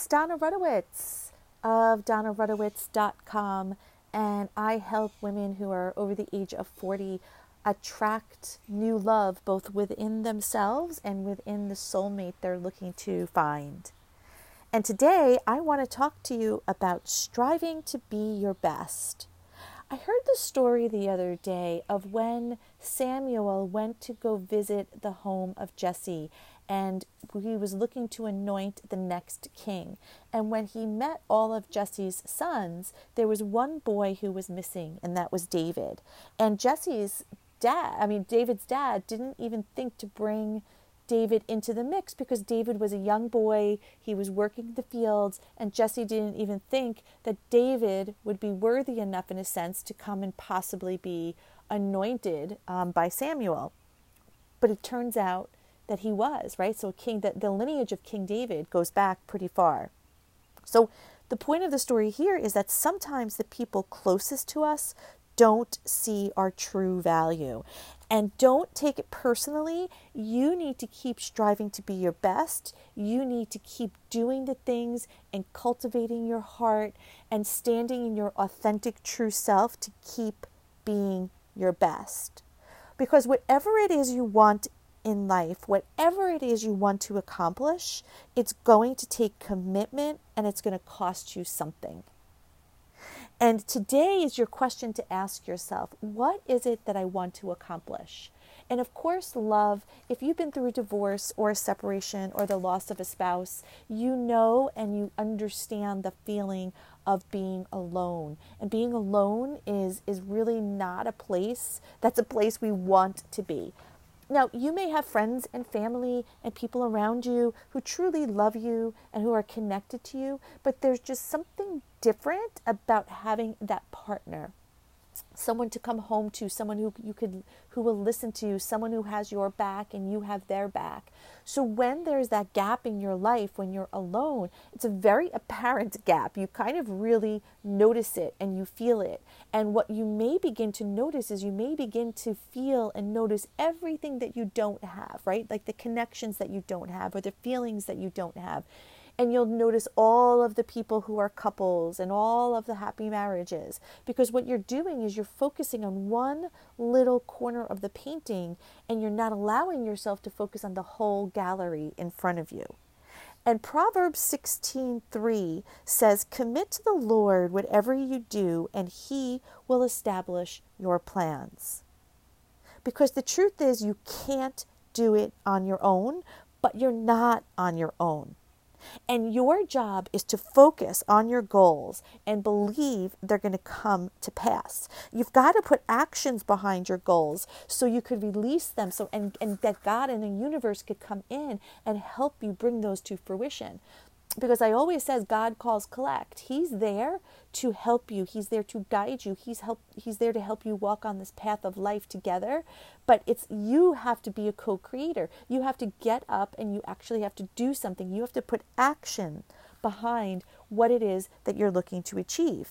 it's Dona Rutowicz of DonaRutowicz.com, and I help women who are over the age of 40 attract new love both within themselves and within the soulmate they're looking to find. And today I want to talk to you about striving to be your best. I heard the story the other day of when Samuel went to go visit the home of Jesse and he was looking to anoint the next king. And when he met all of Jesse's sons, there was one boy who was missing, and that was David. And Jesse's dad, I mean, David's dad, didn't even think to bring David into the mix because David was a young boy, he was working the fields, and Jesse didn't even think that David would be worthy enough, in a sense, to come and possibly be anointed um, by Samuel. But it turns out that he was, right? So king that the lineage of King David goes back pretty far. So the point of the story here is that sometimes the people closest to us don't see our true value. And don't take it personally. You need to keep striving to be your best. You need to keep doing the things and cultivating your heart and standing in your authentic, true self to keep being your best. Because whatever it is you want in life, whatever it is you want to accomplish, it's going to take commitment and it's going to cost you something. And today is your question to ask yourself what is it that I want to accomplish? And of course, love, if you've been through a divorce or a separation or the loss of a spouse, you know and you understand the feeling of being alone. And being alone is, is really not a place that's a place we want to be. Now, you may have friends and family and people around you who truly love you and who are connected to you, but there's just something different about having that partner someone to come home to, someone who you could who will listen to you, someone who has your back and you have their back. So when there's that gap in your life when you're alone, it's a very apparent gap. You kind of really notice it and you feel it. And what you may begin to notice is you may begin to feel and notice everything that you don't have, right? Like the connections that you don't have or the feelings that you don't have and you'll notice all of the people who are couples and all of the happy marriages because what you're doing is you're focusing on one little corner of the painting and you're not allowing yourself to focus on the whole gallery in front of you. And Proverbs 16:3 says, "Commit to the Lord whatever you do, and he will establish your plans." Because the truth is you can't do it on your own, but you're not on your own. And your job is to focus on your goals and believe they're going to come to pass. You've got to put actions behind your goals so you could release them so and, and that God and the universe could come in and help you bring those to fruition because I always says God calls collect. He's there to help you. He's there to guide you. He's help he's there to help you walk on this path of life together. But it's you have to be a co-creator. You have to get up and you actually have to do something. You have to put action behind what it is that you're looking to achieve.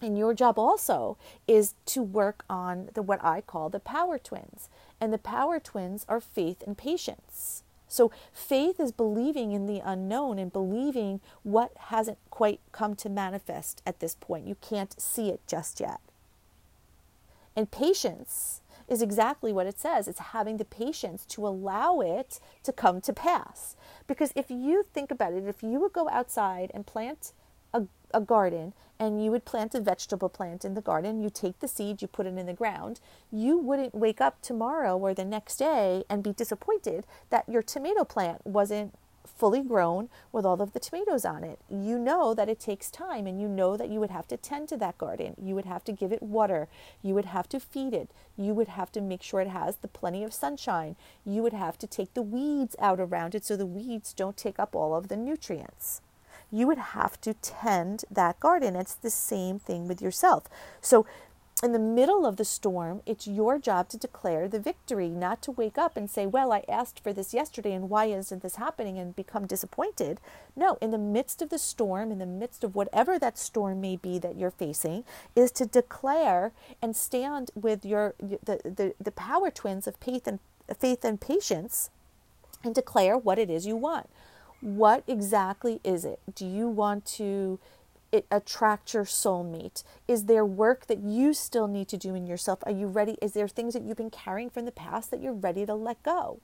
And your job also is to work on the what I call the power twins. And the power twins are faith and patience. So faith is believing in the unknown and believing what hasn't quite come to manifest at this point. You can't see it just yet. And patience is exactly what it says. It's having the patience to allow it to come to pass. Because if you think about it, if you would go outside and plant a, garden and you would plant a vegetable plant in the garden, you take the seed, you put it in the ground, you wouldn't wake up tomorrow or the next day and be disappointed that your tomato plant wasn't fully grown with all of the tomatoes on it. You know that it takes time and you know that you would have to tend to that garden. You would have to give it water. You would have to feed it. You would have to make sure it has the plenty of sunshine. You would have to take the weeds out around it so the weeds don't take up all of the nutrients you would have to tend that garden. It's the same thing with yourself. So, in the middle of the storm, it's your job to declare the victory, not to wake up and say, Well, I asked for this yesterday, and why isn't this happening? and become disappointed. No, in the midst of the storm, in the midst of whatever that storm may be that you're facing, is to declare and stand with your the, the, the power twins of faith and faith and patience and declare what it is you want. What exactly is it? Do you want to it attract your soulmate? Is there work that you still need to do in yourself? Are you ready? Is there things that you've been carrying from the past that you're ready to let go?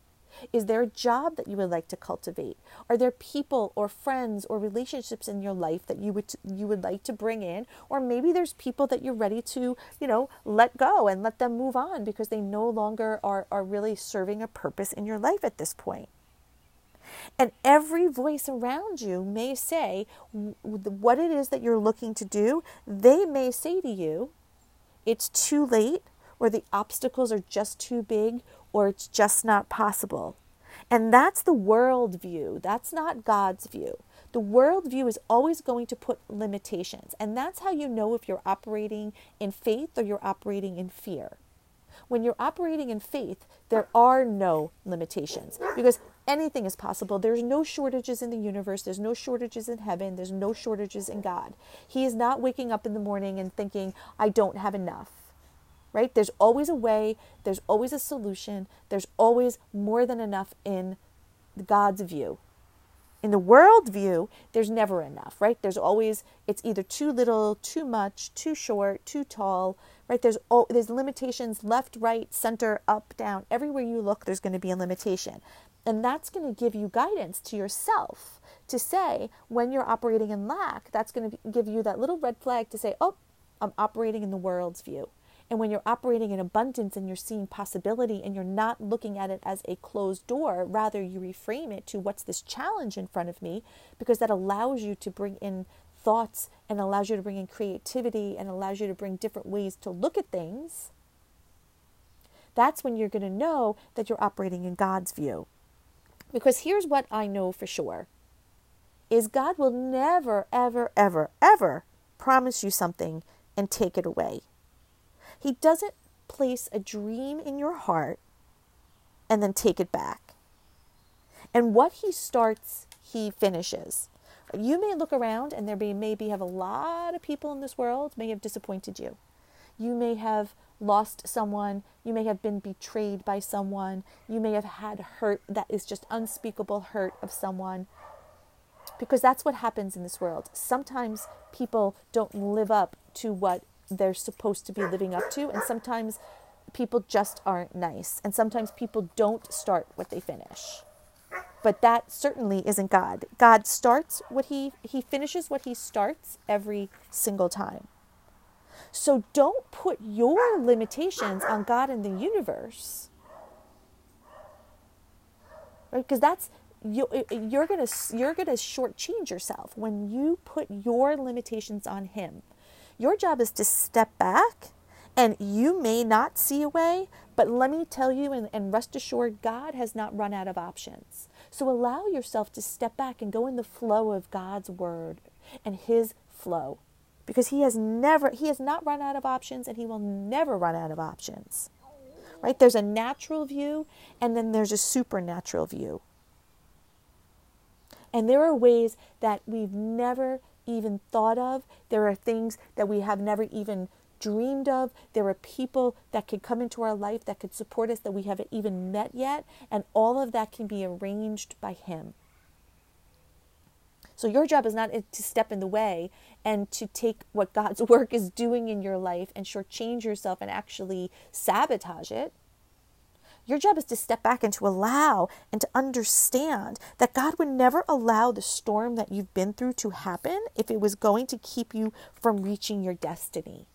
Is there a job that you would like to cultivate? Are there people or friends or relationships in your life that you would you would like to bring in? Or maybe there's people that you're ready to, you know, let go and let them move on because they no longer are, are really serving a purpose in your life at this point. And every voice around you may say what it is that you're looking to do. They may say to you, it's too late, or the obstacles are just too big, or it's just not possible. And that's the world view. That's not God's view. The world view is always going to put limitations. And that's how you know if you're operating in faith or you're operating in fear. When you're operating in faith, there are no limitations because anything is possible. There's no shortages in the universe, there's no shortages in heaven, there's no shortages in God. He is not waking up in the morning and thinking, I don't have enough. Right? There's always a way, there's always a solution, there's always more than enough in God's view. In the world view, there's never enough, right? There's always, it's either too little, too much, too short, too tall, right? There's oh, there's limitations left, right, center, up, down. Everywhere you look, there's going to be a limitation, and that's going to give you guidance to yourself to say when you're operating in lack. That's going to give you that little red flag to say, "Oh, I'm operating in the world's view." And when you're operating in abundance and you're seeing possibility and you're not looking at it as a closed door, rather you reframe it to what's this challenge in front of me, because that allows you to bring in thoughts and allows you to bring in creativity and allows you to bring different ways to look at things, that's when you're going to know that you're operating in God's view. Because here's what I know for sure is God will never ever ever ever promise you something and take it away. He doesn't place a dream in your heart and then take it back. And what he starts, he finishes. You may look around and there may maybe have a lot of people in this world may have disappointed you. You may have lost someone, you may have been betrayed by someone, you may have had hurt that is just unspeakable hurt of someone. Because that's what happens in this world. Sometimes people don't live up to what they're supposed to be living up to, and sometimes people just aren't nice, and sometimes people don't start what they finish. But that certainly isn't God. God starts what he he finishes what he starts every single time. So don't put your limitations on God and the universe. Right? Because that's you, you're gonna you're gonna shortchange yourself when you put your limitations on Him. Your job is to step back, and you may not see a way, but let me tell you and, and rest assured, God has not run out of options. So allow yourself to step back and go in the flow of God's word and his flow because he has never he has not run out of options and he will never run out of options. Right? There's a natural view and then there's a supernatural view. And there are ways that we've never even thought of. There are things that we have never even dreamed of. There are people that could come into our life that could support us that we haven't even met yet. And all of that can be arranged by Him. So your job is not to step in the way and to take what God's work is doing in your life and shortchange yourself and actually sabotage it. Your job is to step back and to allow and to understand that God would never allow the storm that you've been through to happen if it was going to keep you from reaching your destiny.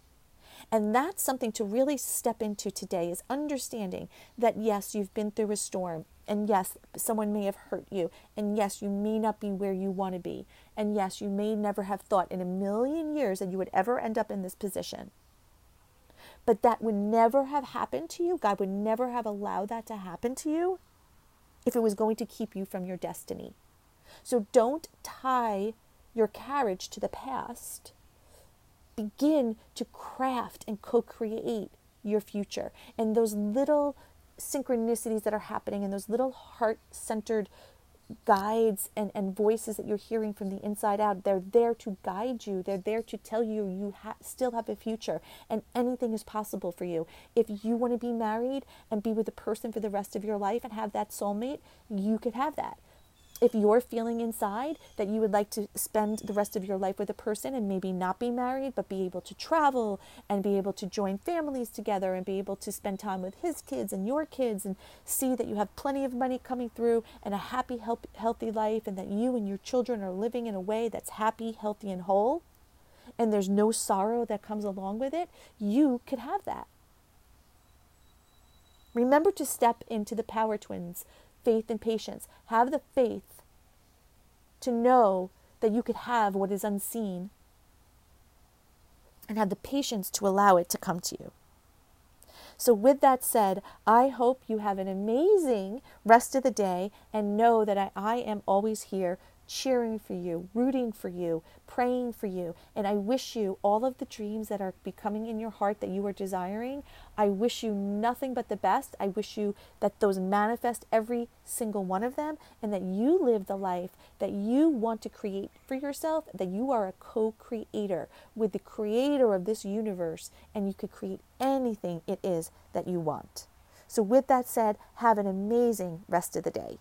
And that's something to really step into today is understanding that yes, you've been through a storm. And yes, someone may have hurt you. And yes, you may not be where you want to be. And yes, you may never have thought in a million years that you would ever end up in this position. But that would never have happened to you. God would never have allowed that to happen to you if it was going to keep you from your destiny. So don't tie your carriage to the past begin to craft and co create your future. And those little synchronicities that are happening and those little heart centered guides and, and voices that you're hearing from the inside out, they're there to guide you. They're there to tell you you ha- still have a future and anything is possible for you. If you want to be married and be with a person for the rest of your life and have that soulmate, you could have that. If you're feeling inside that you would like to spend the rest of your life with a person and maybe not be married, but be able to travel and be able to join families together and be able to spend time with his kids and your kids and see that you have plenty of money coming through and a happy, healthy life and that you and your children are living in a way that's happy, healthy, and whole, and there's no sorrow that comes along with it, you could have that. Remember to step into the power twins faith and patience. Have the faith to know that you could have what is unseen and have the patience to allow it to come to you. So, with that said, I hope you have an amazing rest of the day and know that I, I am always here cheering for you, rooting for you, praying for you. And I wish you all of the dreams that are becoming in your heart that you are desiring. I wish you nothing but the best. I wish you that those manifest every single one of them and that you live the life that you want to create for yourself, that you are a co creator with the creator of this universe and you could create anything it is that you want. So, with that said, have an amazing rest of the day.